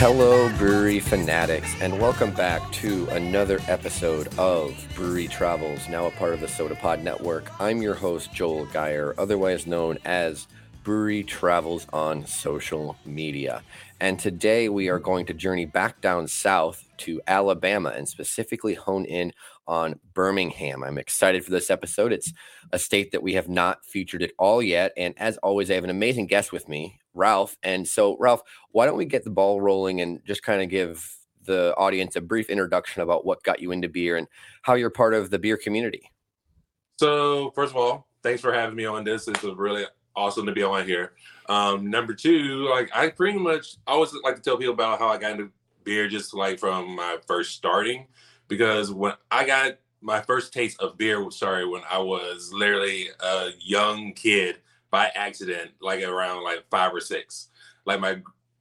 Hello, brewery fanatics, and welcome back to another episode of Brewery Travels, now a part of the Soda Pod Network. I'm your host, Joel Geyer, otherwise known as Brewery Travels on social media. And today we are going to journey back down south to Alabama and specifically hone in on Birmingham. I'm excited for this episode. It's a state that we have not featured at all yet. And as always, I have an amazing guest with me, Ralph. And so, Ralph, why don't we get the ball rolling and just kind of give the audience a brief introduction about what got you into beer and how you're part of the beer community? So, first of all, thanks for having me on this. It's really awesome to be on here. Um, number two, like I pretty much I always like to tell people about how I got into beer just like from my first starting because when I got my first taste of beer sorry when I was literally a young kid by accident, like around like five or six. Like my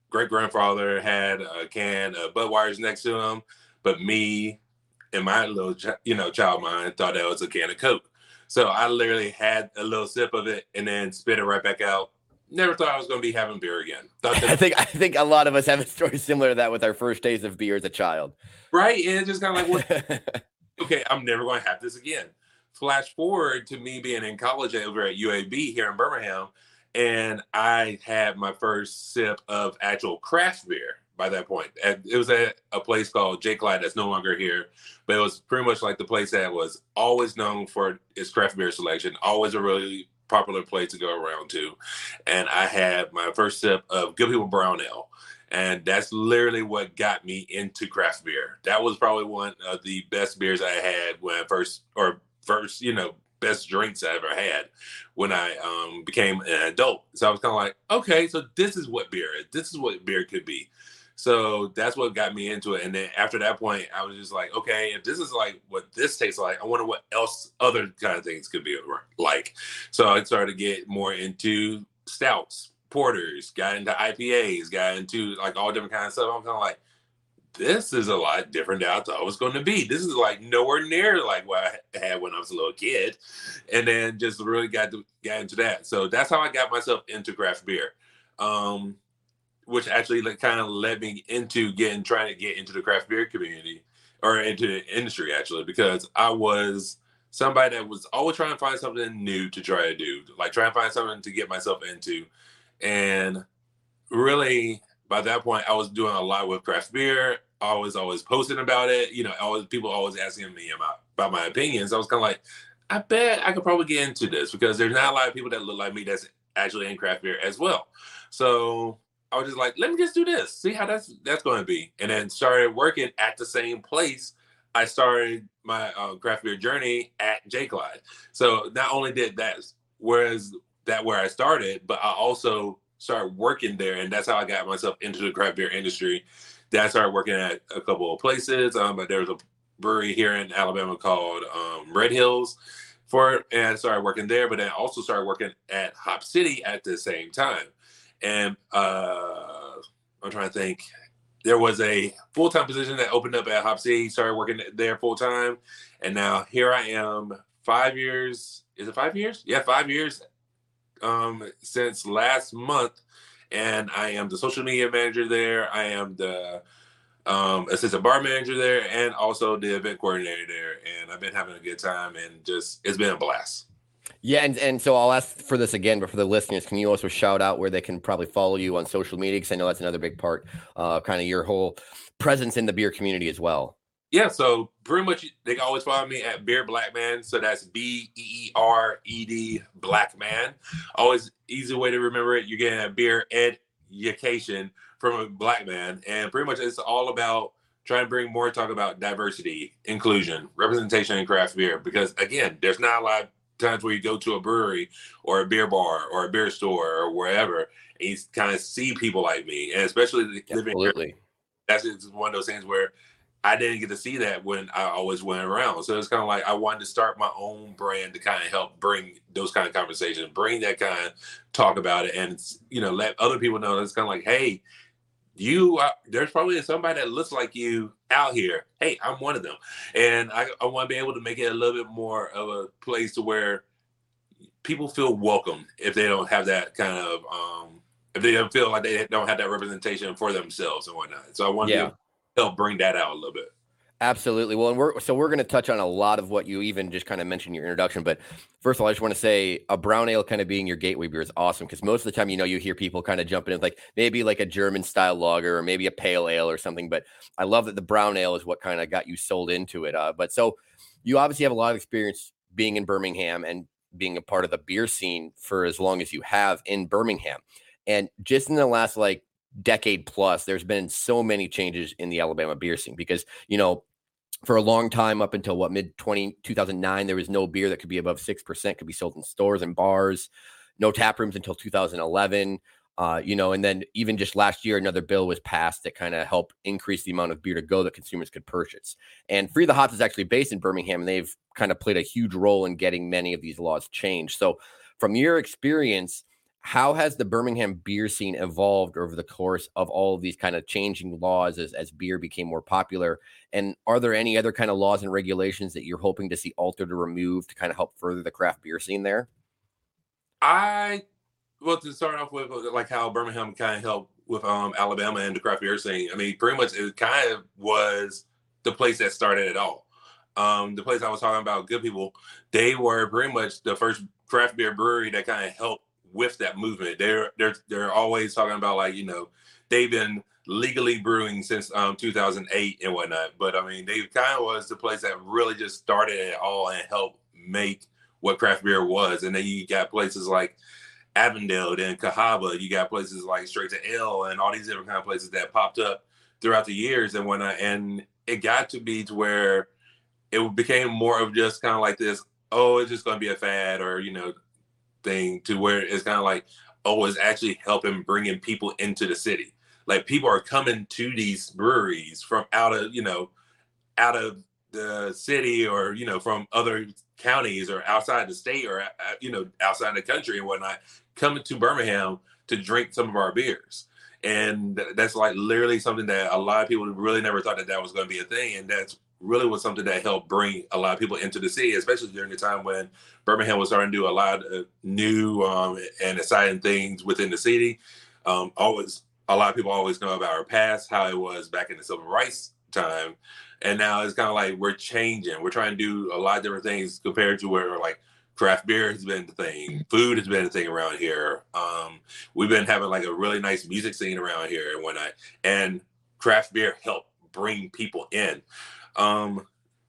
great grandfather had a can of Budweiser next to him, but me and my little you know child mind thought that was a can of Coke. So I literally had a little sip of it and then spit it right back out. Never thought I was going to be having beer again. I think I think a lot of us have a story similar to that with our first days of beer as a child. Right, and it's just kind of like, what? okay, I'm never going to have this again flash forward to me being in college over at UAB here in Birmingham, and I had my first sip of actual craft beer by that point. And it was at a place called J. Clyde that's no longer here, but it was pretty much like the place that was always known for its craft beer selection, always a really popular place to go around to. And I had my first sip of Good People Brown Ale. And that's literally what got me into craft beer. That was probably one of the best beers I had when I first, or first, you know, best drinks I ever had when I um, became an adult. So I was kind of like, okay, so this is what beer is. This is what beer could be. So that's what got me into it. And then after that point, I was just like, okay, if this is like what this tastes like, I wonder what else other kind of things could be like. So I started to get more into stouts, porters, got into IPAs, got into like all different kinds of stuff. I'm kind of like, this is a lot different than I thought it was going to be. This is like nowhere near like what I had when I was a little kid, and then just really got to got into that. So that's how I got myself into craft beer, um, which actually like, kind of led me into getting trying to get into the craft beer community or into the industry actually because I was somebody that was always trying to find something new to try to do, like trying to find something to get myself into, and really by that point, I was doing a lot with craft beer. I was always posting about it. You know, always people always asking me about about my opinions. I was kind of like, I bet I could probably get into this because there's not a lot of people that look like me that's actually in craft beer as well. So I was just like, let me just do this, see how that's that's going to be, and then started working at the same place. I started my uh, craft beer journey at J. Clyde. So not only did that, whereas that where I started, but I also started working there, and that's how I got myself into the craft beer industry. I started working at a couple of places. Um, but there was a brewery here in Alabama called um, Red Hills for it, and I started working there, but then also started working at Hop City at the same time. And uh, I'm trying to think. There was a full time position that opened up at Hop City. Started working there full time, and now here I am. Five years. Is it five years? Yeah, five years um, since last month, and I am the social media manager there. I am the um, assistant bar manager there, and also the event coordinator there. And I've been having a good time, and just it's been a blast. Yeah, and, and so I'll ask for this again, but for the listeners, can you also shout out where they can probably follow you on social media? Because I know that's another big part, uh, kind of your whole presence in the beer community as well yeah, so pretty much they can always follow me at Beer Black Man. So that's B E E R E D Black Man. Always easy way to remember it. You're getting a beer education from a black man, and pretty much it's all about trying to bring more talk about diversity, inclusion, representation in craft beer. Because again, there's not a lot of times where you go to a brewery or a beer bar or a beer store or wherever, and you kind of see people like me, and especially living here. That's just one of those things where I didn't get to see that when I always went around. So it's kind of like I wanted to start my own brand to kind of help bring those kind of conversations, bring that kind of talk about it, and you know let other people know. It's kind of like, hey, you are, there's probably somebody that looks like you out here. Hey, I'm one of them, and I, I want to be able to make it a little bit more of a place to where people feel welcome if they don't have that kind of um, if they don't feel like they don't have that representation for themselves and whatnot. So I want yeah. to help bring that out a little bit. Absolutely. Well, and we're so we're going to touch on a lot of what you even just kind of mentioned in your introduction. But first of all, I just want to say a brown ale kind of being your gateway beer is awesome because most of the time, you know, you hear people kind of jumping in like maybe like a German style lager or maybe a pale ale or something. But I love that the brown ale is what kind of got you sold into it. Uh, but so you obviously have a lot of experience being in Birmingham and being a part of the beer scene for as long as you have in Birmingham. And just in the last like decade plus, there's been so many changes in the Alabama beer scene because, you know, for a long time up until what mid 20 2009 there was no beer that could be above 6% could be sold in stores and bars no tap rooms until 2011 uh, you know and then even just last year another bill was passed that kind of helped increase the amount of beer to go that consumers could purchase. And free the hops is actually based in birmingham and they've kind of played a huge role in getting many of these laws changed. So from your experience how has the Birmingham beer scene evolved over the course of all of these kind of changing laws as, as beer became more popular? And are there any other kind of laws and regulations that you're hoping to see altered or removed to kind of help further the craft beer scene there? I well to start off with like how Birmingham kind of helped with um Alabama and the craft beer scene. I mean, pretty much it kind of was the place that started it all. Um, the place I was talking about, Good People, they were pretty much the first craft beer brewery that kind of helped with that movement. They're they're they're always talking about like you know they've been legally brewing since um 2008 and whatnot. But I mean, they kind of was the place that really just started it all and helped make what craft beer was. And then you got places like Avondale, then Cahaba. You got places like Straight to Ale and all these different kind of places that popped up throughout the years and whatnot. And it got to be to where it became more of just kind of like this. Oh, it's just going to be a fad, or you know, thing to where it's kind of like, oh, it's actually helping bringing people into the city. Like people are coming to these breweries from out of, you know, out of the city or, you know, from other counties or outside the state or, uh, you know, outside the country and whatnot, coming to Birmingham to drink some of our beers. And that's like literally something that a lot of people really never thought that that was going to be a thing. And that's really was something that helped bring a lot of people into the city, especially during the time when Birmingham was starting to do a lot of new um, and exciting things within the city. Um, always, a lot of people always know about our past, how it was back in the civil rights time, and now it's kind of like we're changing. We're trying to do a lot of different things compared to where like craft beer has been the thing, food has been the thing around here. Um, we've been having like a really nice music scene around here and whatnot, and craft beer helped bring people in. Um,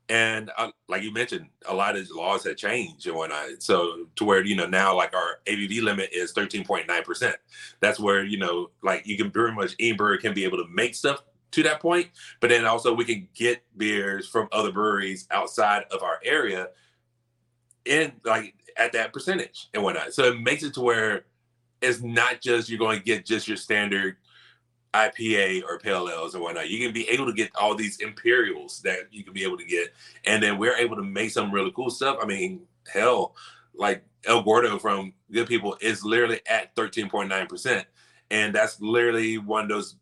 and uh, like you mentioned, a lot of laws have changed and whatnot. So to where you know now, like our ABV limit is thirteen point nine percent. That's where you know, like you can pretty much any brewery can be able to make stuff to that point, but then also we can get beers from other breweries outside of our area, in like at that percentage and whatnot. So it makes it to where it's not just you're going to get just your standard IPA or pale ales and whatnot. You can be able to get all these imperials that you can be able to get, and then we're able to make some really cool stuff. I mean, hell, like El Gordo from Good People is literally at thirteen point nine percent, and that's literally one of those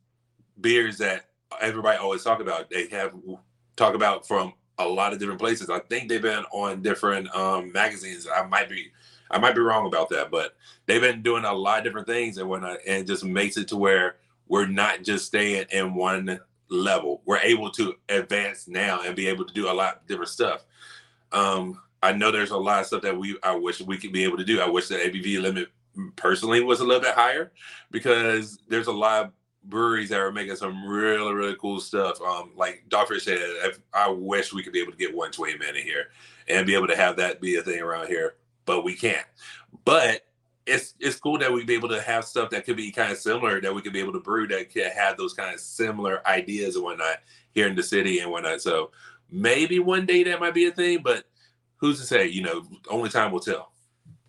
beers that everybody always talk about. They have talk about from a lot of different places. I think they've been on different um, magazines. I might be I might be wrong about that, but they've been doing a lot of different things and whatnot, and just makes it to where we're not just staying in one level. We're able to advance now and be able to do a lot of different stuff. Um, I know there's a lot of stuff that we I wish we could be able to do. I wish the ABV limit personally was a little bit higher because there's a lot of breweries that are making some really really cool stuff. Um, like Dogfish Head, I wish we could be able to get 120 Minute in here and be able to have that be a thing around here, but we can't. But it's it's cool that we'd be able to have stuff that could be kind of similar that we could be able to brew that could have those kind of similar ideas and whatnot here in the city and whatnot. So maybe one day that might be a thing, but who's to say? You know, only time will tell.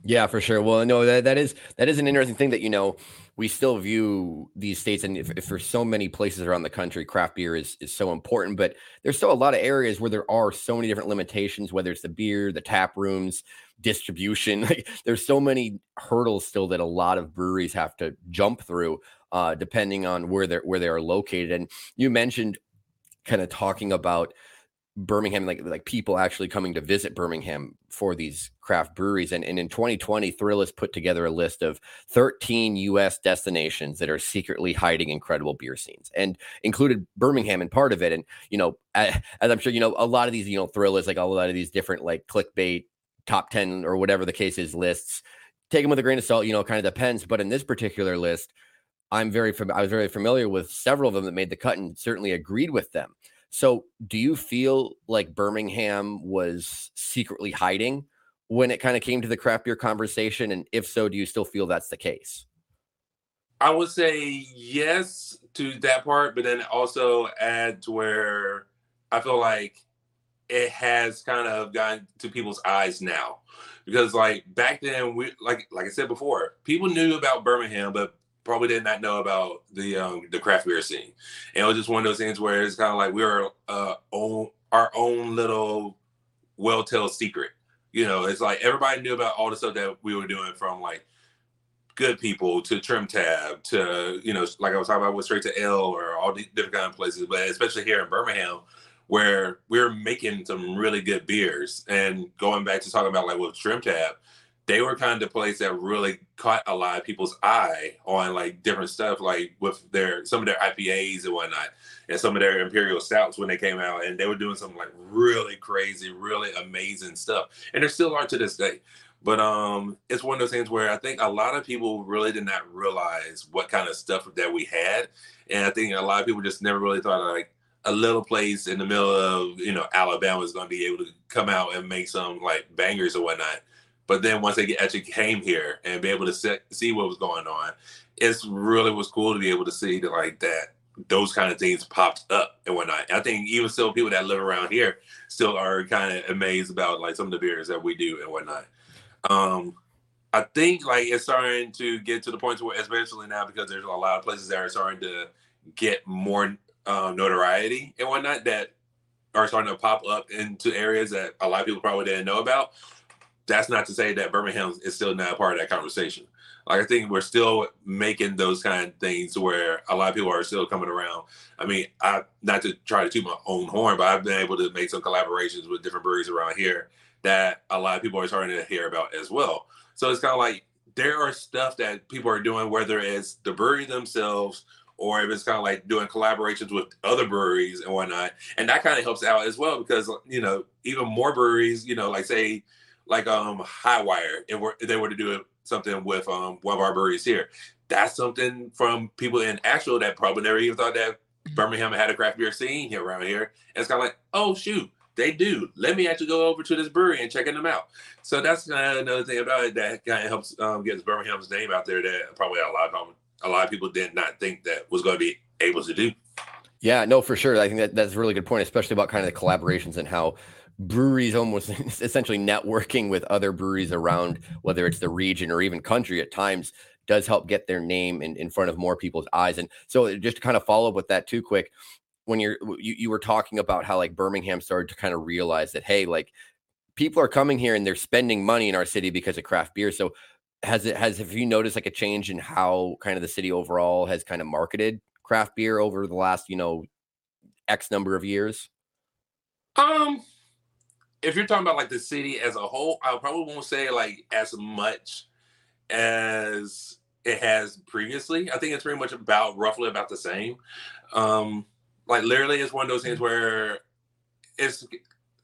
Yeah, for sure. Well, no, that that is that is an interesting thing that you know we still view these states, and if, if for so many places around the country, craft beer is is so important. But there's still a lot of areas where there are so many different limitations, whether it's the beer, the tap rooms, distribution. Like there's so many hurdles still that a lot of breweries have to jump through, uh, depending on where they're where they are located. And you mentioned kind of talking about Birmingham, like like people actually coming to visit Birmingham for these craft breweries. And, and in 2020, Thrillist put together a list of 13 U.S. destinations that are secretly hiding incredible beer scenes, and included Birmingham in part of it. And you know, as I'm sure you know, a lot of these you know Thrillist, like a lot of these different like clickbait top 10 or whatever the case is lists, take them with a grain of salt. You know, kind of depends. But in this particular list. I'm very fam- I was very familiar with several of them that made the cut and certainly agreed with them. So, do you feel like Birmingham was secretly hiding when it kind of came to the craft beer conversation? And if so, do you still feel that's the case? I would say yes to that part, but then also add to where I feel like it has kind of gotten to people's eyes now. Because like back then we like like I said before, people knew about Birmingham, but probably did not know about the um, the craft beer scene. And it was just one of those things where it's kind of like we were uh, own our own little well told secret. You know, it's like everybody knew about all the stuff that we were doing from like good people to TrimTab to you know like I was talking about with Straight to Ale or all the different kind of places, but especially here in Birmingham where we're making some really good beers and going back to talking about like with TrimTab they were kind of the place that really caught a lot of people's eye on like different stuff, like with their some of their IPAs and whatnot, and some of their imperial stouts when they came out, and they were doing some like really crazy, really amazing stuff, and they still are to this day. But um, it's one of those things where I think a lot of people really did not realize what kind of stuff that we had, and I think a lot of people just never really thought of, like a little place in the middle of you know Alabama is going to be able to come out and make some like bangers or whatnot. But then once they get, actually came here and be able to see what was going on, it's really was cool to be able to see that like that those kind of things popped up and whatnot. I think even still people that live around here still are kind of amazed about like some of the beers that we do and whatnot. Um, I think like it's starting to get to the point where, especially now, because there's a lot of places that are starting to get more um, notoriety and whatnot that are starting to pop up into areas that a lot of people probably didn't know about that's not to say that Birmingham is still not a part of that conversation. Like I think we're still making those kind of things where a lot of people are still coming around. I mean, I not to try to toot my own horn, but I've been able to make some collaborations with different breweries around here that a lot of people are starting to hear about as well. So it's kind of like there are stuff that people are doing, whether it's the brewery themselves or if it's kind of like doing collaborations with other breweries and whatnot. And that kind of helps out as well because you know even more breweries, you know, like say like um Hi-Wire, if, if they were to do something with um one of our breweries here, that's something from people in Asheville that probably never even thought that mm-hmm. Birmingham had a craft beer scene here around here. And it's kind of like, oh shoot, they do. Let me actually go over to this brewery and checking them out. So that's kind of another thing about it that kind of helps um, get Birmingham's name out there that probably a lot of a lot of people did not think that was going to be able to do. Yeah, no, for sure. I think that that's a really good point, especially about kind of the collaborations and how breweries almost essentially networking with other breweries around whether it's the region or even country at times does help get their name in, in front of more people's eyes. And so just to kind of follow up with that too quick when you're you, you were talking about how like birmingham started to kind of realize that hey like people are coming here and they're spending money in our city because of craft beer. So has it has have you noticed like a change in how kind of the city overall has kind of marketed craft beer over the last you know x number of years? Um if you're talking about like the city as a whole, I probably won't say like as much as it has previously. I think it's pretty much about roughly about the same. Um, like literally, it's one of those things where it's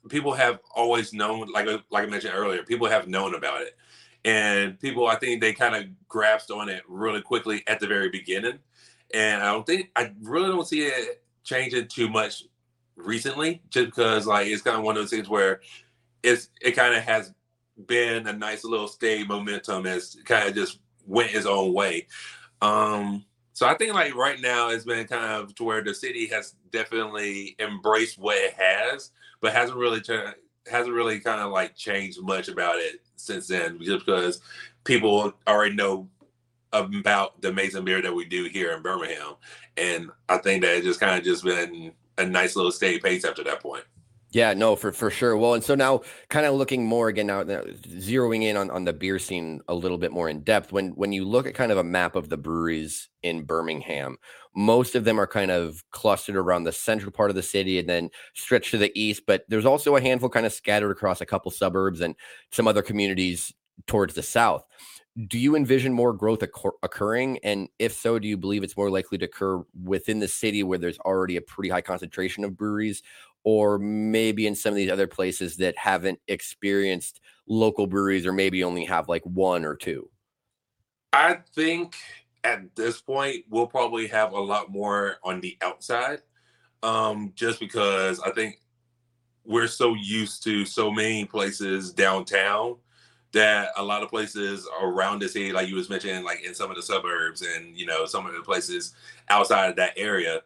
people have always known, like like I mentioned earlier, people have known about it, and people I think they kind of grasped on it really quickly at the very beginning. And I don't think I really don't see it changing too much recently, just because like it's kind of one of those things where it's it kind of has been a nice little steady momentum as kind of just went its own way. Um, so I think like right now it's been kind of to where the city has definitely embraced what it has, but hasn't really turned, hasn't really kind of like changed much about it since then, just because people already know about the amazing beer that we do here in Birmingham, and I think that it just kind of just been a nice little steady pace after that point. Yeah, no, for for sure. Well, and so now, kind of looking more again now, zeroing in on on the beer scene a little bit more in depth. When when you look at kind of a map of the breweries in Birmingham, most of them are kind of clustered around the central part of the city and then stretch to the east. But there's also a handful kind of scattered across a couple suburbs and some other communities towards the south. Do you envision more growth occur- occurring? And if so, do you believe it's more likely to occur within the city where there's already a pretty high concentration of breweries, or maybe in some of these other places that haven't experienced local breweries or maybe only have like one or two? I think at this point we'll probably have a lot more on the outside, um, just because I think we're so used to so many places downtown that a lot of places around the city, like you was mentioning, like in some of the suburbs and you know some of the places outside of that area,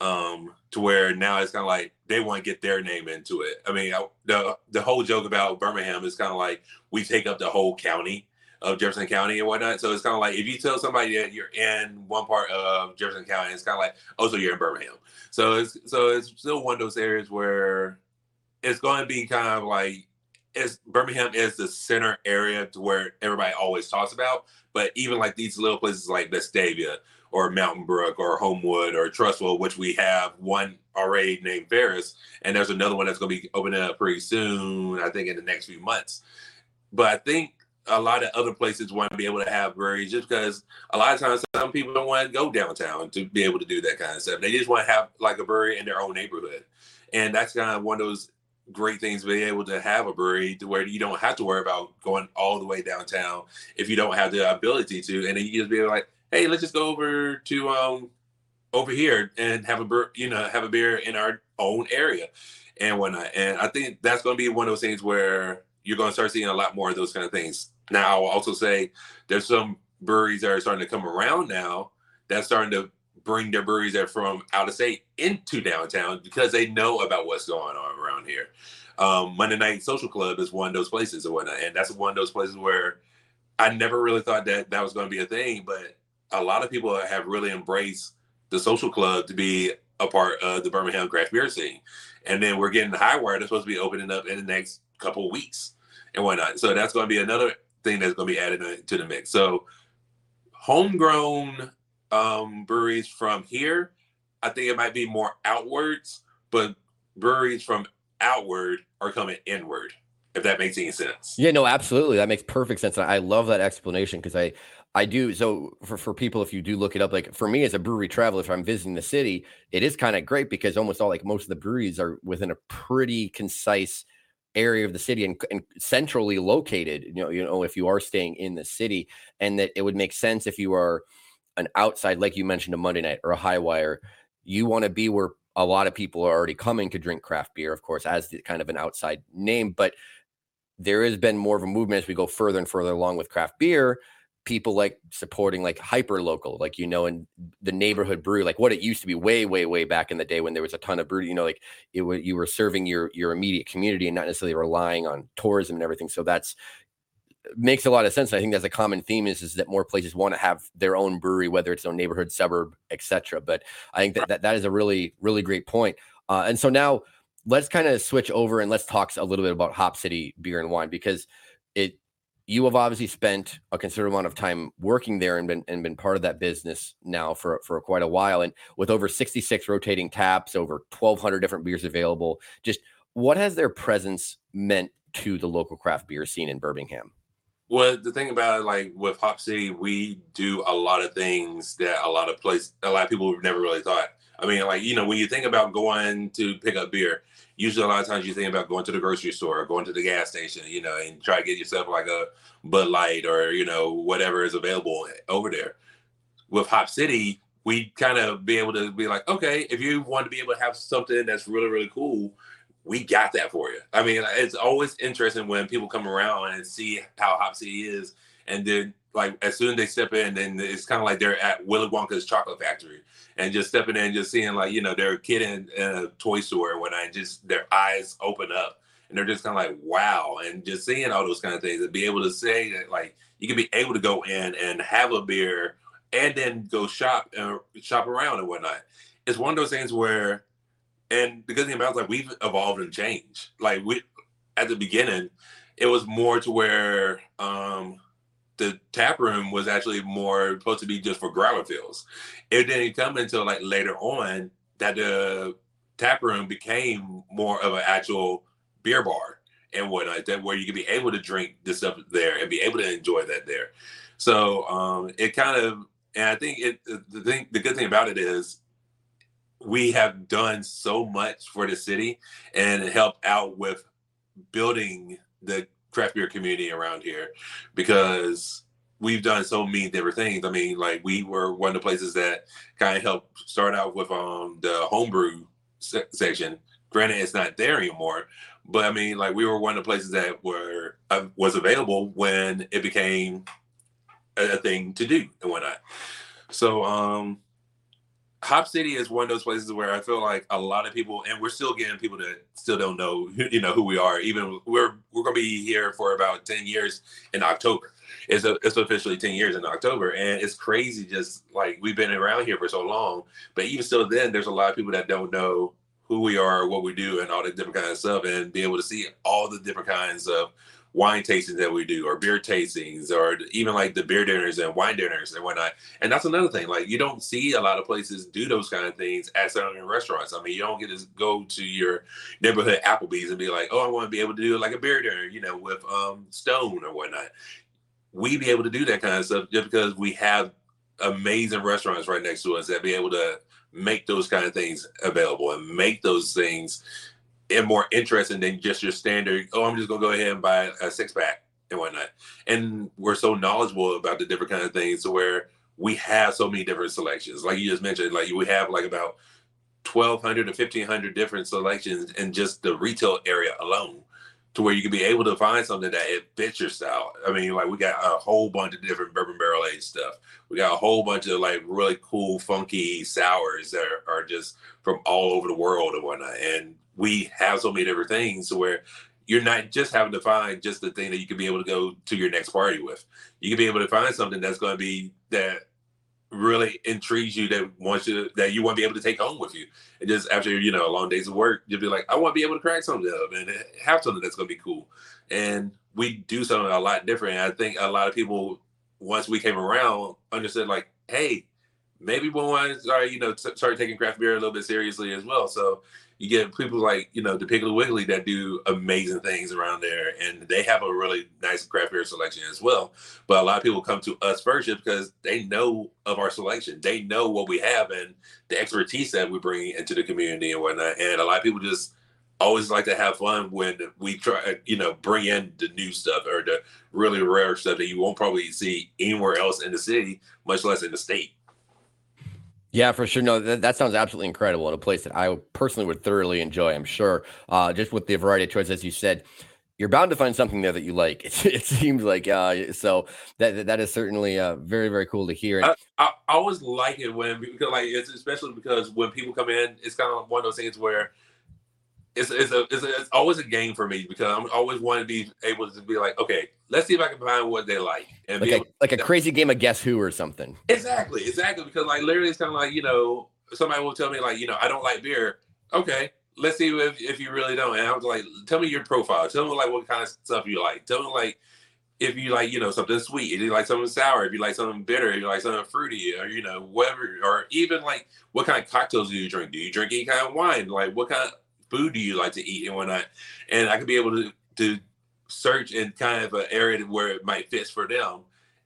um, to where now it's kind of like they want to get their name into it. I mean, the the whole joke about Birmingham is kind of like we take up the whole county of Jefferson County and whatnot. So it's kind of like if you tell somebody that you're in one part of Jefferson County, it's kind of like, oh, so you're in Birmingham. So it's so it's still one of those areas where it's going to be kind of like it's Birmingham is the center area to where everybody always talks about. But even like these little places like Vestavia or Mountain Brook or Homewood or Trussville, which we have one already named Ferus, and there's another one that's going to be opening up pretty soon, I think in the next few months. But I think a lot of other places want to be able to have breweries just because a lot of times some people don't want to go downtown to be able to do that kind of stuff. They just want to have like a brewery in their own neighborhood. And that's kind of one of those great things being able to have a brewery to where you don't have to worry about going all the way downtown if you don't have the ability to. And then you just be like, hey, let's just go over to um over here and have a beer, you know, have a beer in our own area and whatnot. And I think that's going to be one of those things where you're going to start seeing a lot more of those kind of things. Now, I'll also say there's some breweries that are starting to come around now that's starting to bring their breweries that are from out of state into downtown because they know about what's going on around here. Um, Monday Night Social Club is one of those places or whatnot, and that's one of those places where I never really thought that that was going to be a thing, but a lot of people have really embraced the social club to be a part of the Birmingham craft beer scene. And then we're getting Hi-Wire that's supposed to be opening up in the next couple weeks and whatnot. So that's going to be another thing that's going to be added to the mix. So homegrown um, breweries from here, I think it might be more outwards, but breweries from outward are coming inward if that makes any sense. Yeah, no, absolutely. That makes perfect sense. I love that explanation because I I do. So for, for people, if you do look it up, like for me as a brewery traveler, if I'm visiting the city, it is kind of great because almost all like most of the breweries are within a pretty concise area of the city and, and centrally located. You know, you know, if you are staying in the city, and that it would make sense if you are an outside, like you mentioned, a Monday night or a Hi-Wire. you want to be where a lot of people are already coming to drink craft beer, of course, as the, kind of an outside name, but there has been more of a movement as we go further and further along with craft beer people like supporting like hyper local, like you know, in the neighborhood brew, like what it used to be way, way, way back in the day when there was a ton of brew. You know, like it was you were serving your your immediate community and not necessarily relying on tourism and everything. So that's makes a lot of sense. I think that's a common theme is is that more places want to have their own brewery, whether it's their neighborhood, suburb, etc. But I think that, that that is a really really great point. Uh, and so now let's kind of switch over and let's talk a little bit about Hop City Beer and Wine because it you have obviously spent a considerable amount of time working there and been and been part of that business now for for quite a while and with over 66 rotating taps over 1200 different beers available just what has their presence meant to the local craft beer scene in Birmingham well the thing about it, like with Hop City we do a lot of things that a lot of place a lot of people never really thought I mean like you know when you think about going to pick up beer usually a lot of times you think about going to the grocery store or going to the gas station, you know, and try to get yourself like a Bud Light or, you know, whatever is available over there. With Hop City, we kind of be able to be like, okay, if you want to be able to have something that's really, really cool, we got that for you. I mean, it's always interesting when people come around and see how Hop City is, and then like as soon as they step in, then it's kind of like they're at Willy Wonka's chocolate factory, and just stepping in, just seeing like you know they're a kid in, in a toy store when I just their eyes open up and they're just kind of like wow, and just seeing all those kind of things and be able to say that like you can be able to go in and have a beer and then go shop and uh, shop around and whatnot. It's one of those things where and the good thing about like we've evolved and changed. Like we at the beginning, it was more to where um the tap room was actually more supposed to be just for growler fills. It didn't come until like later on that the tap room became more of an actual beer bar and whatnot, that where you could be able to drink this stuff there and be able to enjoy that there. So um, it kind of, and I think it the thing, the good thing about it is we have done so much for the city and helped out with building the craft beer community around here because we've done so many different things. I mean, like we were one of the places that kind of helped start out with um the homebrew se- section. Granted, it's not there anymore, but I mean, like we were one of the places that were uh, was available when it became a, a thing to do and whatnot. So, um, Hop City is one of those places where I feel like a lot of people, and we're still getting people that still don't know, you know, who we are. Even we're we're gonna be here for about ten years in October. It's a, it's officially ten years in October, and it's crazy. Just like we've been around here for so long, but even still, then there's a lot of people that don't know who we are, what we do, and all the different kinds of stuff, and be able to see all the different kinds of wine tastings that we do or beer tastings or even like the beer dinners and wine dinners and whatnot. And that's another thing. Like you don't see a lot of places do those kind of things at certain restaurants. I mean, you don't get to go to your neighborhood Applebee's and be like, oh, I want to be able to do like a beer dinner, you know, with um Stone or whatnot. We be able to do that kind of stuff just because we have amazing restaurants right next to us that be able to make those kind of things available and make those things and more interesting than just your standard. Oh, I'm just gonna go ahead and buy a six pack and whatnot. And we're so knowledgeable about the different kind of things to where we have so many different selections. Like you just mentioned, like we have like about 1,200 to 1,500 different selections in just the retail area alone to where you can be able to find something that it fits your style. I mean, like we got a whole bunch of different bourbon barrel aged stuff. We got a whole bunch of like really cool, funky sours that are, are just from all over the world and whatnot. And we have so many different things where you're not just having to find just the thing that you can be able to go to your next party with. You can be able to find something that's going to be that really intrigues you that wants you to, that you want to be able to take home with you. And just after you know long days of work, you'll be like, I want to be able to crack something up and have something that's going to be cool. And we do something a lot different. And I think a lot of people once we came around understood like, hey, maybe we want to start you know t- start taking craft beer a little bit seriously as well. So you get people like you know the Piggly Wiggly that do amazing things around there, and they have a really nice craft beer selection as well. But a lot of people come to us first just because they know of our selection, they know what we have and the expertise that we bring into the community and whatnot. And a lot of people just always like to have fun when we try, you know, bring in the new stuff or the really rare stuff that you won't probably see anywhere else in the city, much less in the state. Yeah, for sure. No, that, that sounds absolutely incredible and a place that I personally would thoroughly enjoy, I'm sure. Uh, just with the variety of choices, as you said, you're bound to find something there that you like. It, it seems like uh, so that that is certainly uh, very very cool to hear. I, I, I always like it when because like it's especially because when people come in, it's kind of one of those things where it's it's a, it's, a, it's always a game for me because I'm always want to be able to be like, okay, let's see if I can find what they like and like, a, like a crazy game of guess who or something. Exactly, exactly. Because like literally, it's kind of like you know, somebody will tell me like, you know, I don't like beer. Okay, let's see if if you really don't. And I was like, tell me your profile. Tell me like what kind of stuff you like. Tell me like if you like, you know, something sweet, if you like something sour, if you like something bitter, if you like something fruity, or you know, whatever, or even like what kind of cocktails do you drink? Do you drink any kind of wine? Like what kind of food do you like to eat and whatnot? And I could be able to to search in kind of an area where it might fit for them.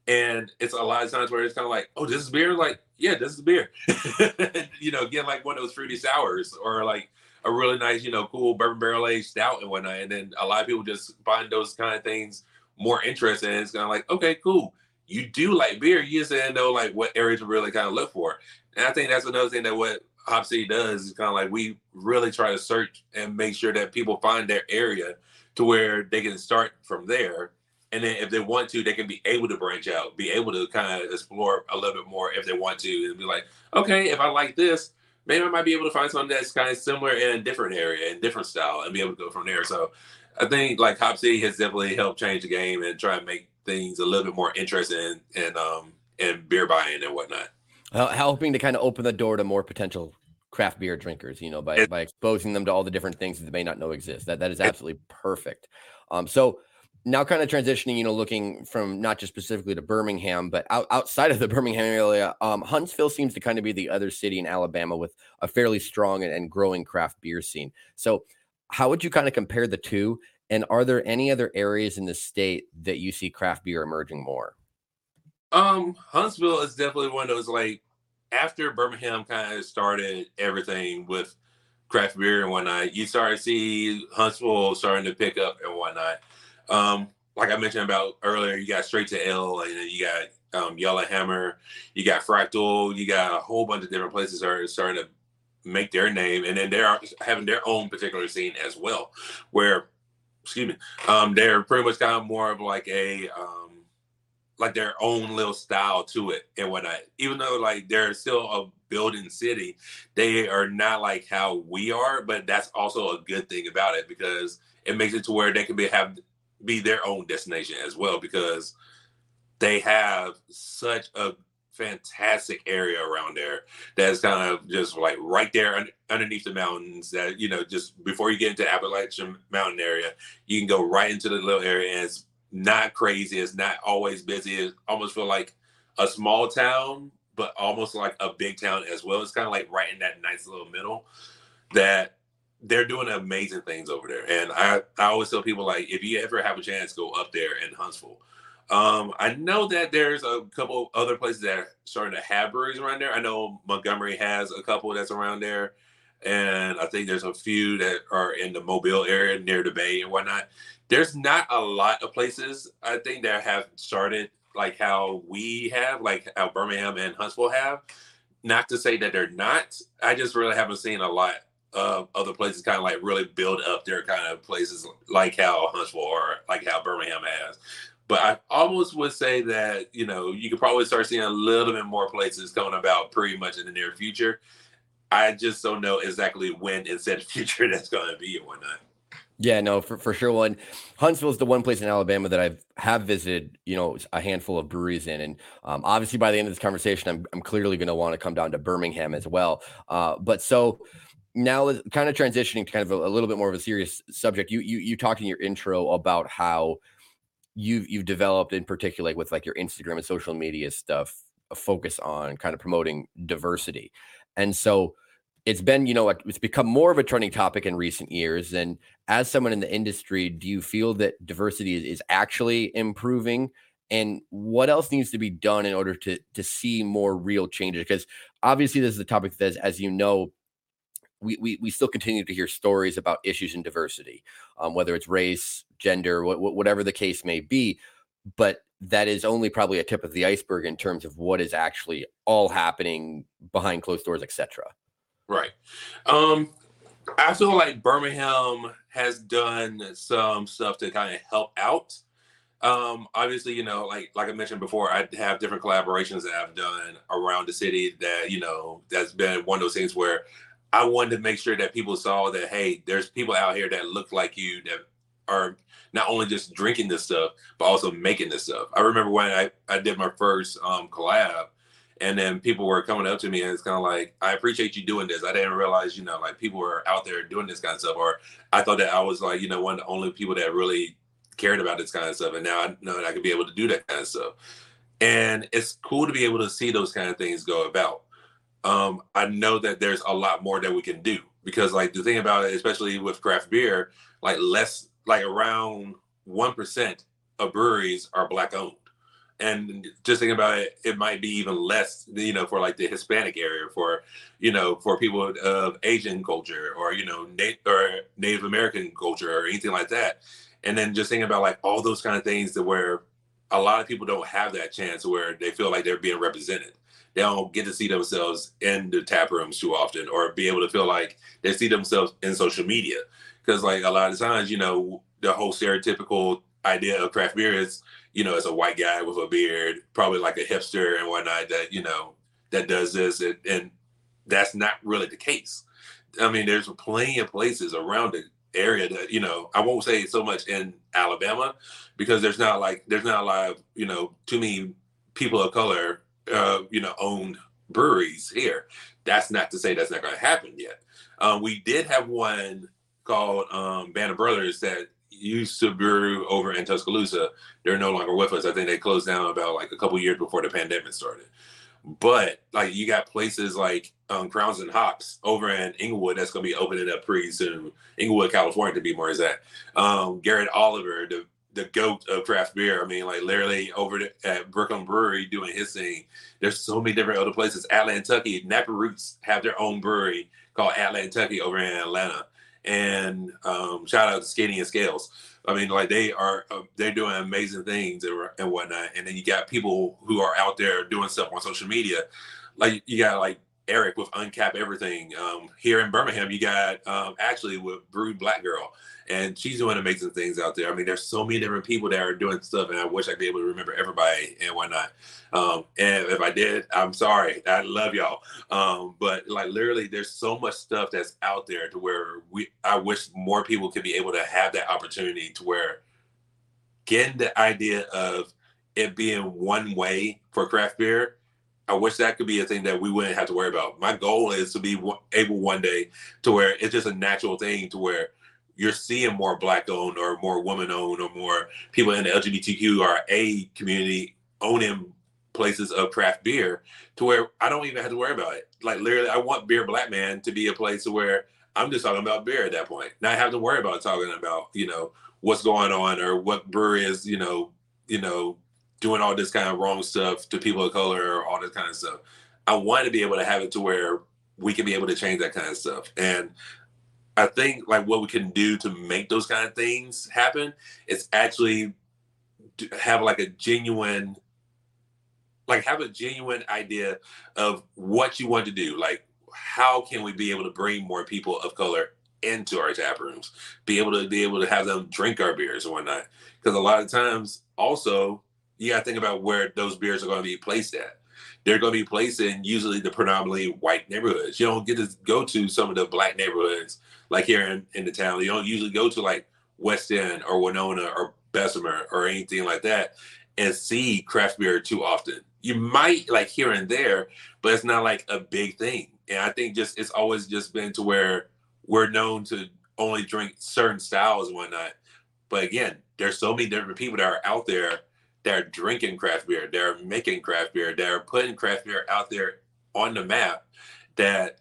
And it's a lot of times where it's kind of like, oh, this is beer. Like, yeah, this is beer. you know, get like one of those fruity sours or like a really nice, you know, cool bourbon barrel aged stout and whatnot. And then a lot of people just find those kind of things more interesting. And it's kind of like, okay, cool. You do like beer. You just didn't know like what area to really kind of look for. And I think that's another thing that what Hop City does is kind of like we really try to search and make sure that people find their area to where they can start from there. And then if they want to, they can be able to branch out, be able to kind of explore a little bit more if they want to, and be like, okay, if I like this, maybe I might be able to find something that's kind of similar in a different area, and different style, and be able to go from there. So I think like Hop City has definitely helped change the game and try and make things a little bit more interesting and um and beer buying and whatnot helping to kind of open the door to more potential craft beer drinkers, you know, by it, by exposing them to all the different things that they may not know exist. That that is absolutely it, perfect. Um, so now kind of transitioning, you know, looking from not just specifically to Birmingham, but out, outside of the Birmingham area, um, Huntsville seems to kind of be the other city in Alabama with a fairly strong and, and growing craft beer scene. So, how would you kind of compare the two? And are there any other areas in the state that you see craft beer emerging more? Um, Huntsville is definitely one of those like after Birmingham kind of started everything with craft beer and whatnot, you start to see Huntsville starting to pick up and whatnot. Um, like I mentioned about earlier, you got Straight to Ale, and then you got um, Yellowhammer, you got Fractal, you got a whole bunch of different places are starting to make their name, and then they're having their own particular scene as well, where, excuse me, um, they're pretty much kind of more of like a um, like their own little style to it and whatnot. Even though like they're still a building city, they are not like how we are. But that's also a good thing about it because it makes it to where they can be have be their own destination as well because they have such a fantastic area around there that's kind of just like right there un- underneath the mountains that you know just before you get into appalachian mountain area you can go right into the little area and it's not crazy. It's not always busy. It almost feel like a small town, but almost like a big town as well. It's kind of like right in that nice little middle that they're doing amazing things over there. And I, I always tell people like if you ever have a chance, go up there in Huntsville. Um, I know that there's a couple other places that are starting to have breweries around there. I know Montgomery has a couple that's around there. And I think there's a few that are in the Mobile area near the bay and whatnot there's not a lot of places I think that have started like how we have, like how Birmingham and Huntsville have. Not to say that they're not. I just really haven't seen a lot of other places kind of like really build up their kind of places like how Huntsville or like how Birmingham has. But I almost would say that, you know, you could probably start seeing a little bit more places coming about pretty much in the near future. I just don't know exactly when in said future that's going to be and whatnot. Yeah, no, for, for sure. One Huntsville is the one place in Alabama that I've have visited, you know, a handful of breweries in, and um, obviously by the end of this conversation, I'm I'm clearly going to want to come down to Birmingham as well. Uh, but so now, kind of transitioning to kind of a, a, little bit more of a serious subject. You you you talked in your intro about how you've you've developed in particular like with like your Instagram and social media stuff a focus on kind of promoting diversity, and so it's been you know it's become more of a trending topic in recent years and as someone in the industry do you feel that diversity is, is actually improving? And what else needs to be done in order to to see more real changes? Because obviously this is a topic that as you know we, we, we still continue to hear stories about issues in diversity um, whether it's race gender wh- whatever the case may be but that is only probably a tip of the iceberg in terms of what is actually all happening behind closed doors etc Right. Um, I feel like Birmingham has done some stuff to kind of help out. Um, obviously, you know, like like I mentioned before, I have different collaborations that I've done around the city that you know that's been one of those things where I wanted to make sure that people saw that hey, there's people out here that look like you that are not only just drinking this stuff but also making this stuff. I remember when I I did my first um, collab and then people were coming up to me and it's kind of like i appreciate you doing this. I didn't realize you know like people were out there doing this kind of stuff or i thought that i was like you know one of the only people that really cared about this kind of stuff and now i know that i could be able to do that kind of stuff. And it's cool to be able to see those kind of things go about. Um, i know that there's a lot more that we can do because like the thing about it especially with craft beer like less like around 1% of breweries are black owned and just thinking about it, it might be even less, you know, for like the Hispanic area, for you know, for people of Asian culture or you know, Native or Native American culture or anything like that. And then just thinking about like all those kind of things that where a lot of people don't have that chance where they feel like they're being represented. They don't get to see themselves in the tap rooms too often, or be able to feel like they see themselves in social media. Because like a lot of times, you know, the whole stereotypical idea of craft beer is you know, as a white guy with a beard, probably like a hipster and whatnot that, you know, that does this. And, and that's not really the case. I mean, there's plenty of places around the area that, you know, I won't say so much in Alabama because there's not like, there's not a lot of, you know, too many people of color, uh, you know, owned breweries here. That's not to say that's not going to happen yet. Um, we did have one called um, Band of Brothers that used to brew over in Tuscaloosa. They're no longer with us. I think they closed down about like a couple years before the pandemic started. But like you got places like um, Crowns and Hops over in Inglewood that's going to be opening up pretty soon. Inglewood, California, to be more exact. Um, Garrett Oliver, the the goat of craft beer. I mean, like literally over at Brooklyn Brewery doing his thing. There's so many different other places. Atlantucky, Nappy Roots have their own brewery called Atlantucky over in Atlanta. And um, shout out to Skating and Scales. I mean, like they are, uh, they're doing amazing things and, and whatnot. And then you got people who are out there doing stuff on social media. Like you got like Eric with Uncap Everything. Um, here in Birmingham, you got um, actually with Brewed Black Girl, and she's doing amazing things out there. I mean, there's so many different people that are doing stuff, and I wish I'd be able to remember everybody and whatnot. Um, and if I did, I'm sorry. I love y'all. Um, but like literally, there's so much stuff that's out there to where we. I wish more people could be able to have that opportunity to where getting the idea of it being one way for craft beer I wish that could be a thing that we wouldn't have to worry about. My goal is to be able one day to where it's just a natural thing to where you're seeing more black owned or more woman owned or more people in the LGBTQ or A community owning places of craft beer to where I don't even have to worry about it. Like literally, I want Beer Black Man to be a place where I'm just talking about beer at that point. Not have to worry about talking about, you know, what's going on or what brewery is, you know, you know, doing all this kind of wrong stuff to people of color or all this kind of stuff. I want to be able to have it to where we can be able to change that kind of stuff. And I think like what we can do to make those kind of things happen is actually have like a genuine like have a genuine idea of what you want to do like how can we be able to bring more people of color into our tap rooms be able to be able to have them drink our beers and whatnot because a lot of times also you got to think about where those beers are going to be placed at. They're going to be placed in usually the predominantly white neighborhoods. You don't get to go to some of the black neighborhoods like here in, in the town. You don't usually go to like West End or Winona or Bessemer or anything like that and see craft beer too often. You might like here and there, but it's not like a big thing. And I think just it's always just been to where we're known to only drink certain styles and whatnot. But again, there's so many different people that are out there they're drinking craft beer, they're making craft beer, they're putting craft beer out there on the map that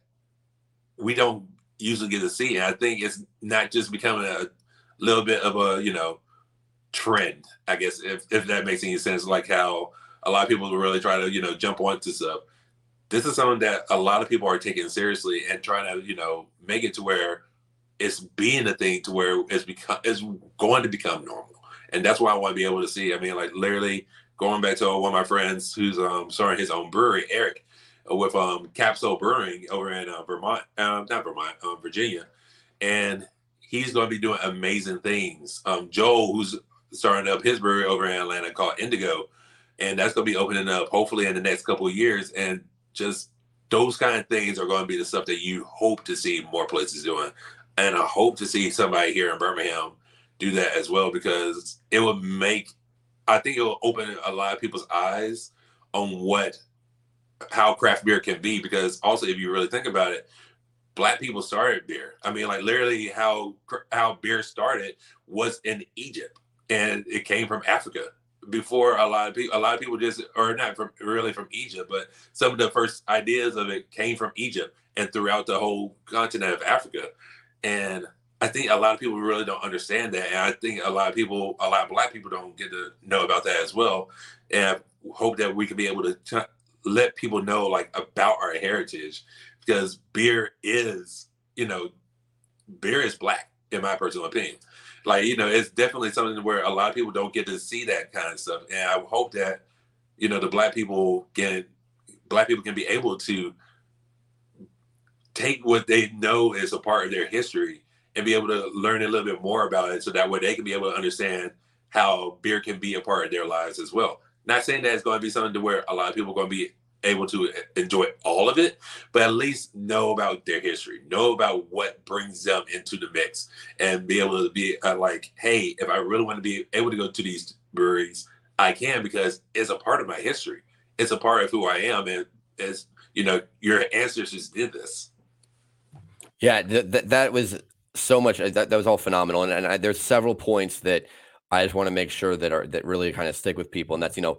we don't usually get to see. And I think it's not just becoming a little bit of a, you know, trend, I guess, if, if that makes any sense, like how a lot of people really try to, you know, jump onto stuff. This is something that a lot of people are taking seriously and trying to, you know, make it to where it's being a thing to where it's become it's going to become normal and that's why I want to be able to see. I mean, like literally going back to one of my friends who's um starting his own brewery, Eric, with um Capsule Brewing over in uh, Vermont, um, not Vermont, um, Virginia, and he's going to be doing amazing things. Um, Joel, who's starting up his brewery over in Atlanta called Indigo, and that's going to be opening up hopefully in the next couple of years, and just those kind of things are going to be the stuff that you hope to see more places doing. And I hope to see somebody here in Birmingham do that as well because it would make I think it will open a lot of people's eyes on what how craft beer can be because also if you really think about it black people started beer. I mean like literally how how beer started was in egypt and it came from africa before a lot of people a lot of people just or not from really from egypt but some of the first ideas of it came from egypt and throughout the whole continent of africa. And I think a lot of people really don't understand that, and I think a lot of people, a lot of Black people, don't get to know about that as well. And I hope that we can be able to t- let people know like about our heritage, because beer is, you know, beer is Black, in my personal opinion. Like you know, it's definitely something where a lot of people don't get to see that kind of stuff, and I hope that you know the Black people can, Black people can be able to take what they know as a part of their history and be able to learn a little bit more about it so that way they can be able to understand how beer can be a part of their lives as well. Not saying that it's going to be something to where a lot of people are going to be able to enjoy all of it, but at least know about their history, know about what brings them into the mix, and be able to be uh, like, hey, if I really want to be able to go to these breweries, I can because it's a part of my history. It's a part of who I am, and it's you know, your ancestors did this. Yeah, th- th- that was so much. Uh, that, that was all phenomenal, and, and I, there's several points that I just want to make sure that are that really kind of stick with people, and that's you know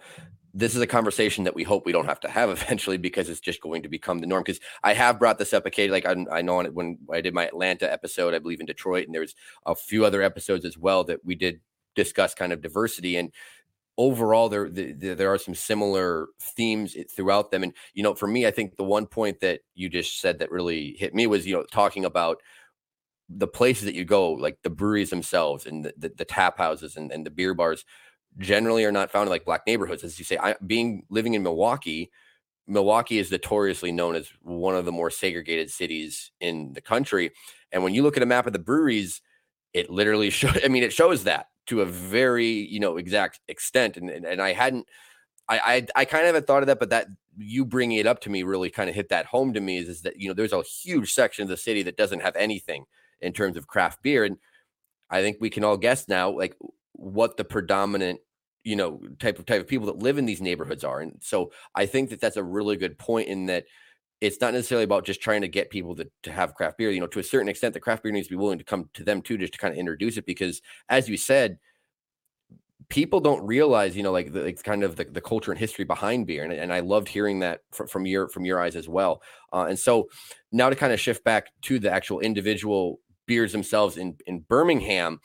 this is a conversation that we hope we don't have to have eventually because it's just going to become the norm. Because I have brought this up occasionally, like I, I know when I did my Atlanta episode, I believe in Detroit, and there's a few other episodes as well that we did discuss kind of diversity and overall there, there there are some similar themes throughout them and you know for me i think the one point that you just said that really hit me was you know talking about the places that you go like the breweries themselves and the, the, the tap houses and, and the beer bars generally are not found in like black neighborhoods. As you say, I being living in Milwaukee, Milwaukee is notoriously known as one of the more segregated cities in the country. And when you look at a map of the breweries, it literally shows. I mean, it shows that to a very you know exact extent. And and, and I hadn't. I, I, I kind of had thought of that, but that you bringing it up to me really kind of hit that home to me. Is, is that you know there's a huge section of the city that doesn't have anything in terms of craft beer, and I think we can all guess now like what the predominant you know type of type of people that live in these neighborhoods are and so i think that that's a really good point in that it's not necessarily about just trying to get people to, to have craft beer you know to a certain extent the craft beer needs to be willing to come to them too just to kind of introduce it because as you said people don't realize you know like the like kind of the, the culture and history behind beer and, and i loved hearing that from, from your from your eyes as well uh, and so now to kind of shift back to the actual individual beers themselves in in birmingham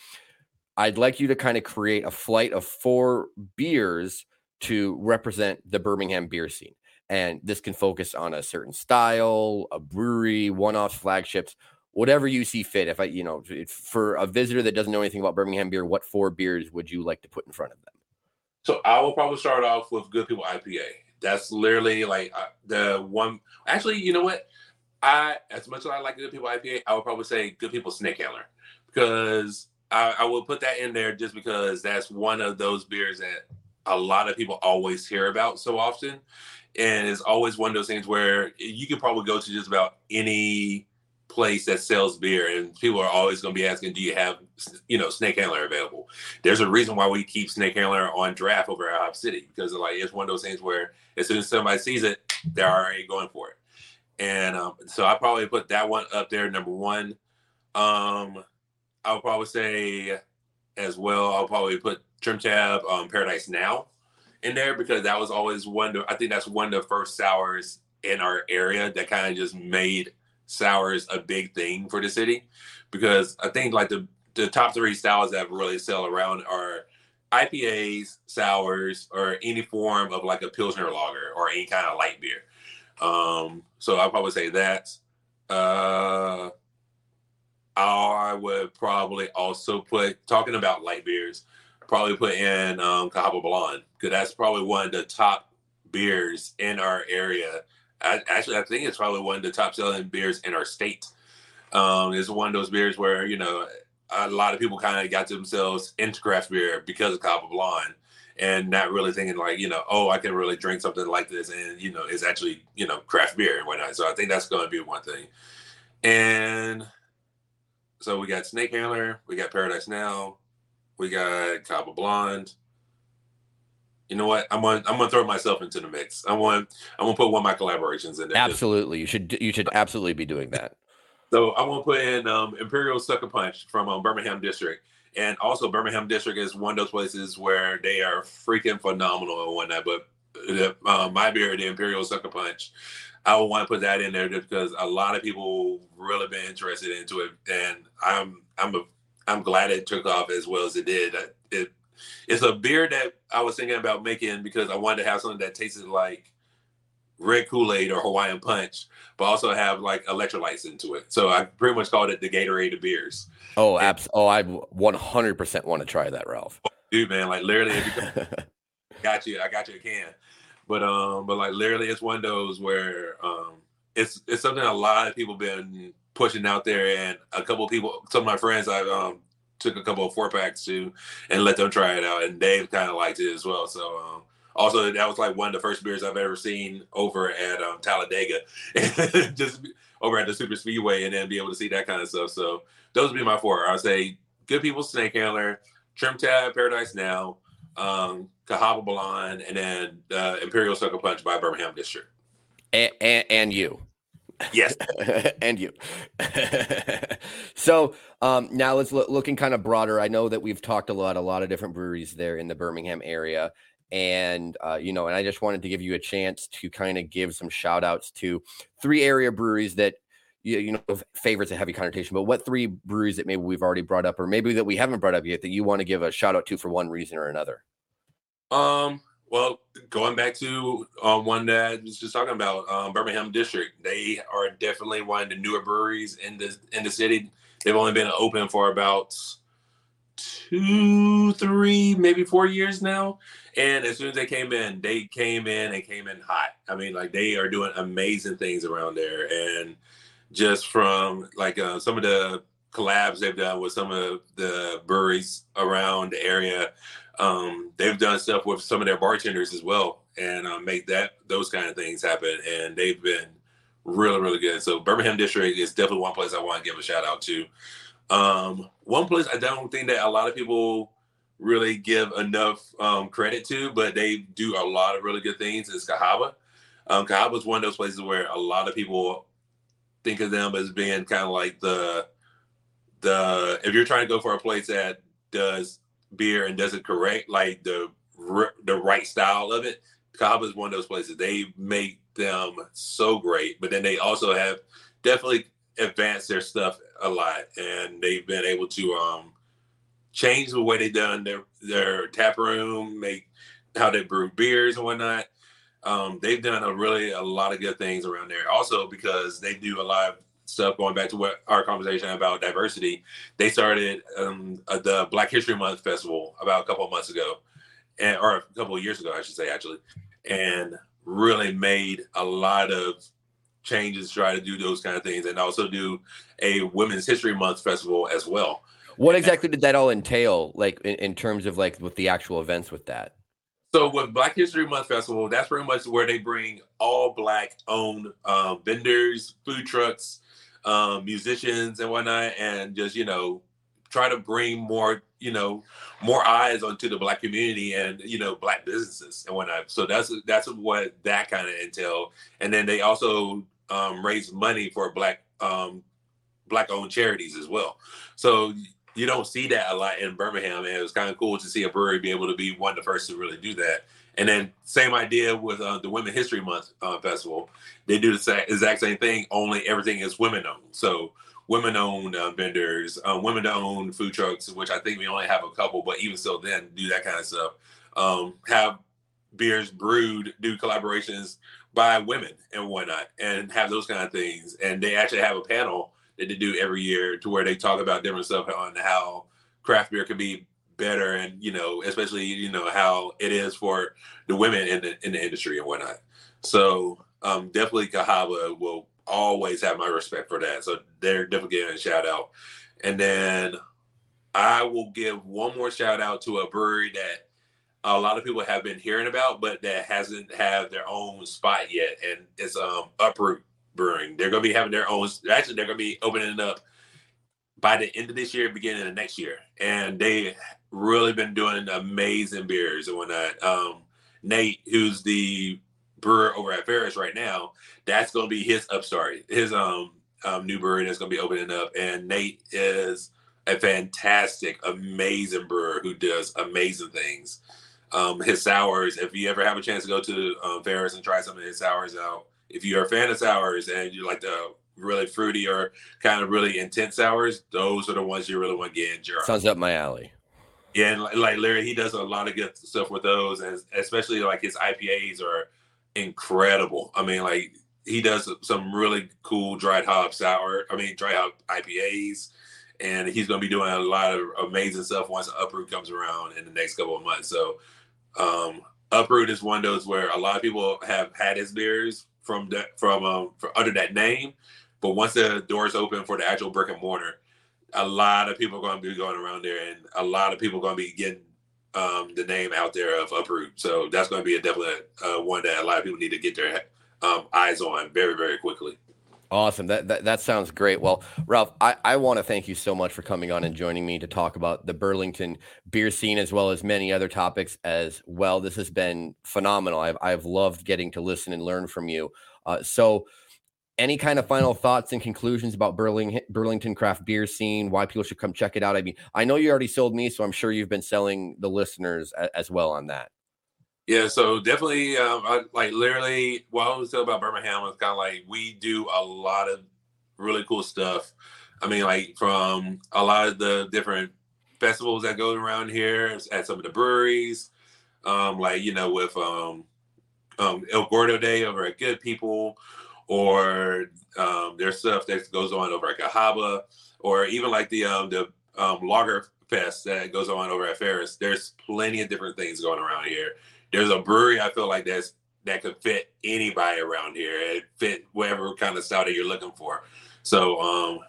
I'd like you to kind of create a flight of four beers to represent the Birmingham beer scene. And this can focus on a certain style, a brewery, one off flagships, whatever you see fit. If I, you know, for a visitor that doesn't know anything about Birmingham beer, what four beers would you like to put in front of them? So I will probably start off with Good People IPA. That's literally like uh, the one. Actually, you know what? I, as much as I like Good People IPA, I would probably say Good People Snake Handler because I, I will put that in there just because that's one of those beers that a lot of people always hear about so often. And it's always one of those things where you can probably go to just about any place that sells beer and people are always going to be asking do you have you know snake handler available? There's a reason why we keep snake handler on draft over at hop city because like it's one of those things where as soon as somebody sees it they're already going for it and um, so i probably put that one up there number one um I would probably say as well. I'll probably put TrimTab um, Paradise Now in there because that was always one. Of, I think that's one of the first sours in our area that kind of just made sours a big thing for the city because I think like the the top three styles that really sell around are IPAs, sours, or any form of like a pilsner lager or any kind of light beer. Um, so I'll probably say that. Uh, I would probably also put talking about light beers, probably put in um Cahaba Blonde because that's probably one of the top beers in our area. I, actually, I think it's probably one of the top selling beers in our state. Um, it's one of those beers where you know a lot of people kind of got themselves into craft beer because of Cahaba Blonde and not really thinking like you know oh I can really drink something like this and you know it's actually you know craft beer and whatnot. So I think that's going to be one thing. And so we got Snake Handler, we got Paradise Now, we got Cahaba Blonde. You know what? I'm gonna I'm gonna throw myself into the mix. I want I'm gonna put one of my collaborations in there. Absolutely, you should you should absolutely be doing that. So I'm gonna put in um, Imperial Sucker Punch from um, Birmingham District, and also Birmingham District is one of those places where they are freaking phenomenal and whatnot. But the, uh, my beer, the Imperial Sucker Punch, I would want to put that in there just because a lot of people really been interested into it, and I'm I'm a, I'm glad it took off as well as it did. It it's a beer that I was thinking about making because I wanted to have something that tasted like red Kool Aid or Hawaiian Punch, but also have like electrolytes into it. So I pretty much called it the Gatorade of beers. Oh, abs- oh, I 100% want to try that, Ralph. Dude, man, like literally, got you. I got you a can. But um, but like literally, it's one of those where um, it's it's something a lot of people been pushing out there, and a couple people, some of my friends, I um took a couple of four packs to, and let them try it out, and they've kind of liked it as well. So um, also that was like one of the first beers I've ever seen over at um, Talladega, just over at the Super Speedway, and then be able to see that kind of stuff. So those would be my four. I'd say Good People Snake Handler, TrimTab Paradise Now, um, Cahaba Blonde, and then uh, Imperial Sucker Punch by Birmingham District. and, and, and you. Yes, and you. so um, now let's look looking kind of broader. I know that we've talked a lot, a lot of different breweries there in the Birmingham area, and uh, you know, and I just wanted to give you a chance to kind of give some shout outs to three area breweries that you, you know favorites a heavy connotation, but what three breweries that maybe we've already brought up, or maybe that we haven't brought up yet, that you want to give a shout out to for one reason or another? Um, well, going back to um, one that I was just talking about, um, Birmingham District, they are definitely one of the newer breweries in the in the city. They've only been open for about two, three, maybe four years now. And as soon as they came in, they came in and came in hot. I mean, like they are doing amazing things around there. And just from like uh, some of the collabs they've done with some of the breweries around the area, um, they've done stuff with some of their bartenders as well, and uh, make that those kind of things happen. And they've been really, really good. So Birmingham District is definitely one place I want to give a shout out to. Um, one place I don't think that a lot of people really give enough um, credit to, but they do a lot of really good things is Cahaba. Um, Cahaba is one of those places where a lot of people think of them as being kind of like the the if you're trying to go for a place that does beer and does it correct, like the the right style of it. Cahaba is one of those places. They make them so great, but then they also have definitely advanced their stuff a lot, and they've been able to um, change the way they done their their tap room, make how they brew beers and whatnot. Um, they've done a really a lot of good things around there. Also because they do a lot of stuff going back to what our conversation about diversity. They started um, uh, the Black History Month festival about a couple of months ago, and or a couple of years ago, I should say, actually, and really made a lot of changes try to do those kind of things, and also do a Women's History Month festival as well. What exactly did that all entail, like in, in terms of like with the actual events with that? So with Black History Month Festival, that's pretty much where they bring all black owned um, vendors, food trucks, um, musicians and whatnot, and just you know try to bring more you know more eyes onto the black community and you know black businesses and whatnot. So that's that's what that kind of entail. And then they also um, raise money for black um, black owned charities as well. So you don't see that a lot in Birmingham, and it was kind of cool to see a brewery be able to be one of the first to really do that. And then same idea with uh, the Women History Month uh, festival. They do the exact same thing, only everything is women owned. So women owned uh, vendors, uh, women owned food trucks, which I think we only have a couple, but even so, then do that kind of stuff. Um, have beers brewed, do collaborations by women and whatnot, and have those kind of things. And they actually have a panel that they do every year to where they talk about different stuff on how craft beer can be better and you know especially you know how it is for the women in the in the industry and whatnot. So um definitely Cahaba will always have my respect for that. So they're definitely getting a shout out. And then i will give one more shout out to a brewery that a lot of people have been hearing about but that hasn't had their own spot yet. And it's um uproot brewing they're going to be having their own actually they're going to be opening it up by the end of this year, beginning of next year. And they really been doing amazing beers and whatnot. Um, Nate, who's the brewer over at Ferus right now, that's going to be his upstart, his um, um, new brewery that's going to be opening up. And Nate is a fantastic, amazing brewer who does amazing things. Um, his sours, if you ever have a chance to go to um, Ferus and try some of his sours out, if you're a fan of sours and you like the really fruity or kind of really intense sours, those are the ones you really want to get in jar. Sounds up my alley. Yeah, and like Larry, he does a lot of good stuff with those, and especially like his IPAs are incredible. I mean, like he does some really cool dried hop sour. I mean, dry hop IPAs, and he's going to be doing a lot of amazing stuff once Uproot comes around in the next couple of months. So, um, Uproot is one of those where a lot of people have had his beers from that from um for, under that name, but once the doors open for the actual brick and mortar, a lot of people are going to be going around there, and a lot of people are going to be getting um, the name out there of Uproot. So that's going to be a definite uh, one that a lot of people need to get their um, eyes on very, very quickly. Awesome. That, that that sounds great. Well, Ralph, I, I want to thank you so much for coming on and joining me to talk about the Birmingham beer scene as well as many other topics as well. This has been phenomenal. I've I've loved getting to listen and learn from you. Uh, so, any kind of final thoughts and conclusions about Birmingham Birmingham craft beer scene? Why people should come check it out? I mean, I know you already sold me, so I'm sure you've been selling the listeners a, as well on that. Yeah, so definitely, um, I, like literally, what I was tell about Birmingham is kind of like we do a lot of really cool stuff. I mean, like from a lot of the different festivals that go around here at some of the breweries, um, like you know with um, um, El Gordo Day over at Good People, or um, there's stuff that goes on over at Cahaba, or even like the um, the um, Lager Fest that goes on over at Ferus. There's plenty of different things going around here there's a brewery I feel like that's that could fit anybody around here. It fit whatever kind of style that you're looking for. So um,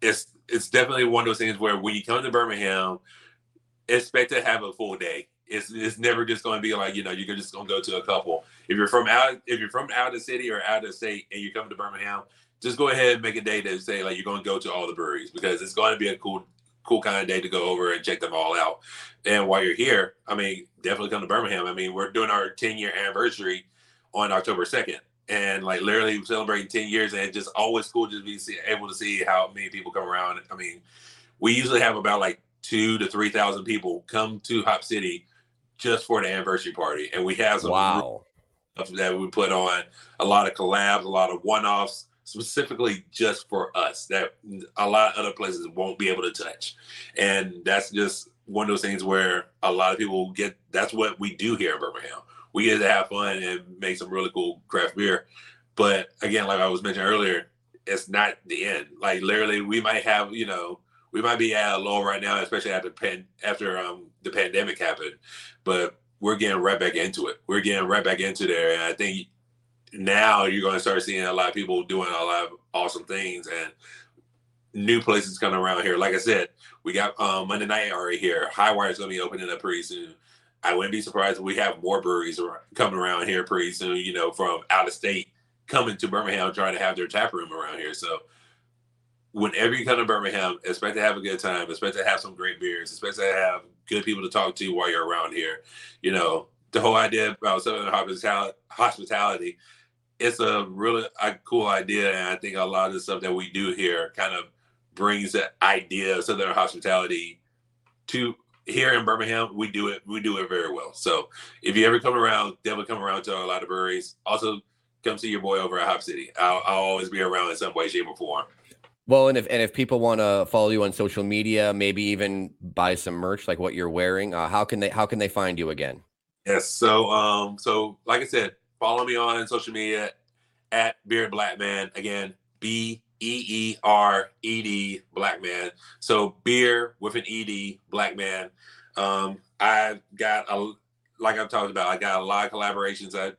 it's it's definitely one of those things where when you come to Birmingham, expect to have a full day. It's it's never just going to be like you know you're just going to go to a couple. If you're from out if you're from out of the city or out of the state and you come to Birmingham, just go ahead and make a day to say like you're going to go to all the breweries because it's going to be a cool cool kind of day to go over and check them all out. And while you're here, I mean, definitely come to Birmingham. I mean, we're doing our 10 year anniversary on October 2nd. And like literally celebrating 10 years, and it's just always cool just to be able to see how many people come around. I mean, we usually have about like two to 3,000 people come to Hop City just for the anniversary party. And we have some wow. that we put on a lot of collabs, a lot of one offs specifically just for us that a lot of other places won't be able to touch. And that's just one of those things where a lot of people get that's what we do here in Birmingham. We get to have fun and make some really cool craft beer. But again, like I was mentioning earlier, it's not the end. Like literally we might have, you know, we might be at a low right now, especially after pan, after um, the pandemic happened. But we're getting right back into it. We're getting right back into there. And I think now you're going to start seeing a lot of people doing a lot of awesome things and new places coming around here. Like I said, we got um, Monday night already here. Hi-Wire is going to be opening up pretty soon. I wouldn't be surprised if we have more breweries coming around here pretty soon. You know, from out of state coming to Birmingham trying to have their tap room around here. So whenever you come to Birmingham, expect to have a good time. Expect to have some great beers. Expect to have good people to talk to while you're around here. You know, the whole idea about Southern hospitality it's a really a cool idea, and I think a lot of the stuff that we do here kind of brings the idea of Southern hospitality to here in Birmingham. We do it. We do it very well. So if you ever come around, definitely come around to a lot of breweries. Also, come see your boy over at Hop City. I'll, I'll always be around in some way, shape, or form. Well, and if and if people want to follow you on social media, maybe even buy some merch like what you're wearing, uh, how can they how can they find you again? Yes. So um so like I said, Follow me on social media at Beered Black Man. Again, B E E R E D Black Man. So beer with an E D Black Man. Um, I've got a like I've talked about. I got a lot of collaborations I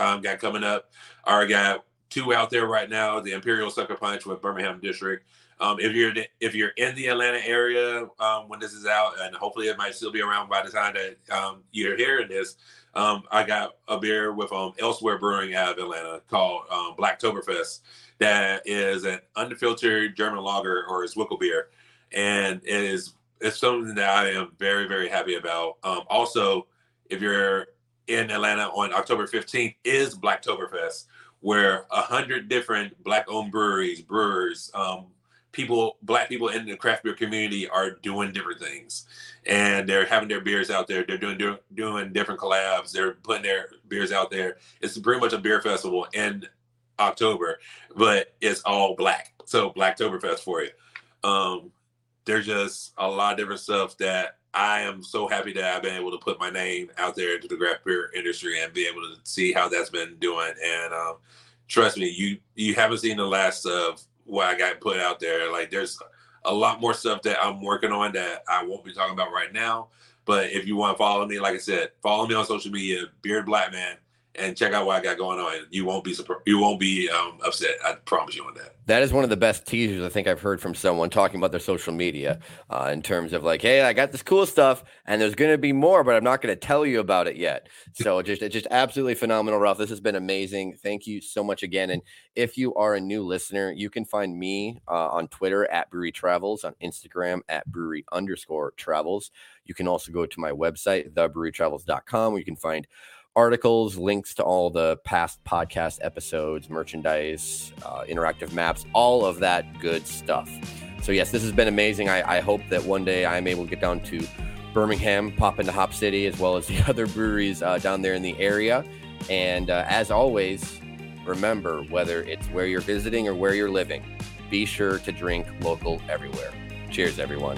um, got coming up. I got two out there right now. The Imperial Sucker Punch with Birmingham District. Um, if you're if you're in the Atlanta area um, when this is out, and hopefully it might still be around by the time that um, you're hearing this, um, I got a beer with um, Elsewhere Brewing out of Atlanta called um, Blacktoberfest. That is an unfiltered German lager or Zwickel beer, and it is it's something that I am very very happy about. Um, also, if you're in Atlanta on October 15th, is Blacktoberfest, where a hundred different black-owned breweries, brewers, um, people, black people in the craft beer community are doing different things, and they're having their beers out there. They're doing doing, doing different collabs. They're putting their beers out there. It's pretty much a beer festival in October, but it's all black. So Blacktoberfest for you. Um, there's just a lot of different stuff that I am so happy that I've been able to put my name out there into the craft beer industry and be able to see how that's been doing. And um, trust me, you you haven't seen the last of what I got put out there. Like there's a lot more stuff that I'm working on that I won't be talking about right now. But if you want to follow me, like I said, follow me on social media, Beered Black Man, and check out what I got going on. You won't be surprised. You won't be um, upset. I promise you on that. That is one of the best teasers I think I've heard from someone talking about their social media uh, in terms of like, hey, I got this cool stuff, and there's going to be more, but I'm not going to tell you about it yet. So just just absolutely phenomenal, Ralph. This has been amazing. Thank you so much again. And if you are a new listener, you can find me uh, on Twitter at Brewery Travels, on Instagram at Brewery underscore Travels. You can also go to my website, thebrewerytravels.com, where you can find articles, links to all the past podcast episodes, merchandise, uh, interactive maps, all of that good stuff. So, yes, this has been amazing. I, I, hope that one day I'm able to get down to Birmingham, pop into Hop City, as well as the other breweries uh, down there in the area. And uh, as always, remember whether it's where you're visiting or where you're living, be sure to drink local everywhere. Cheers, everyone.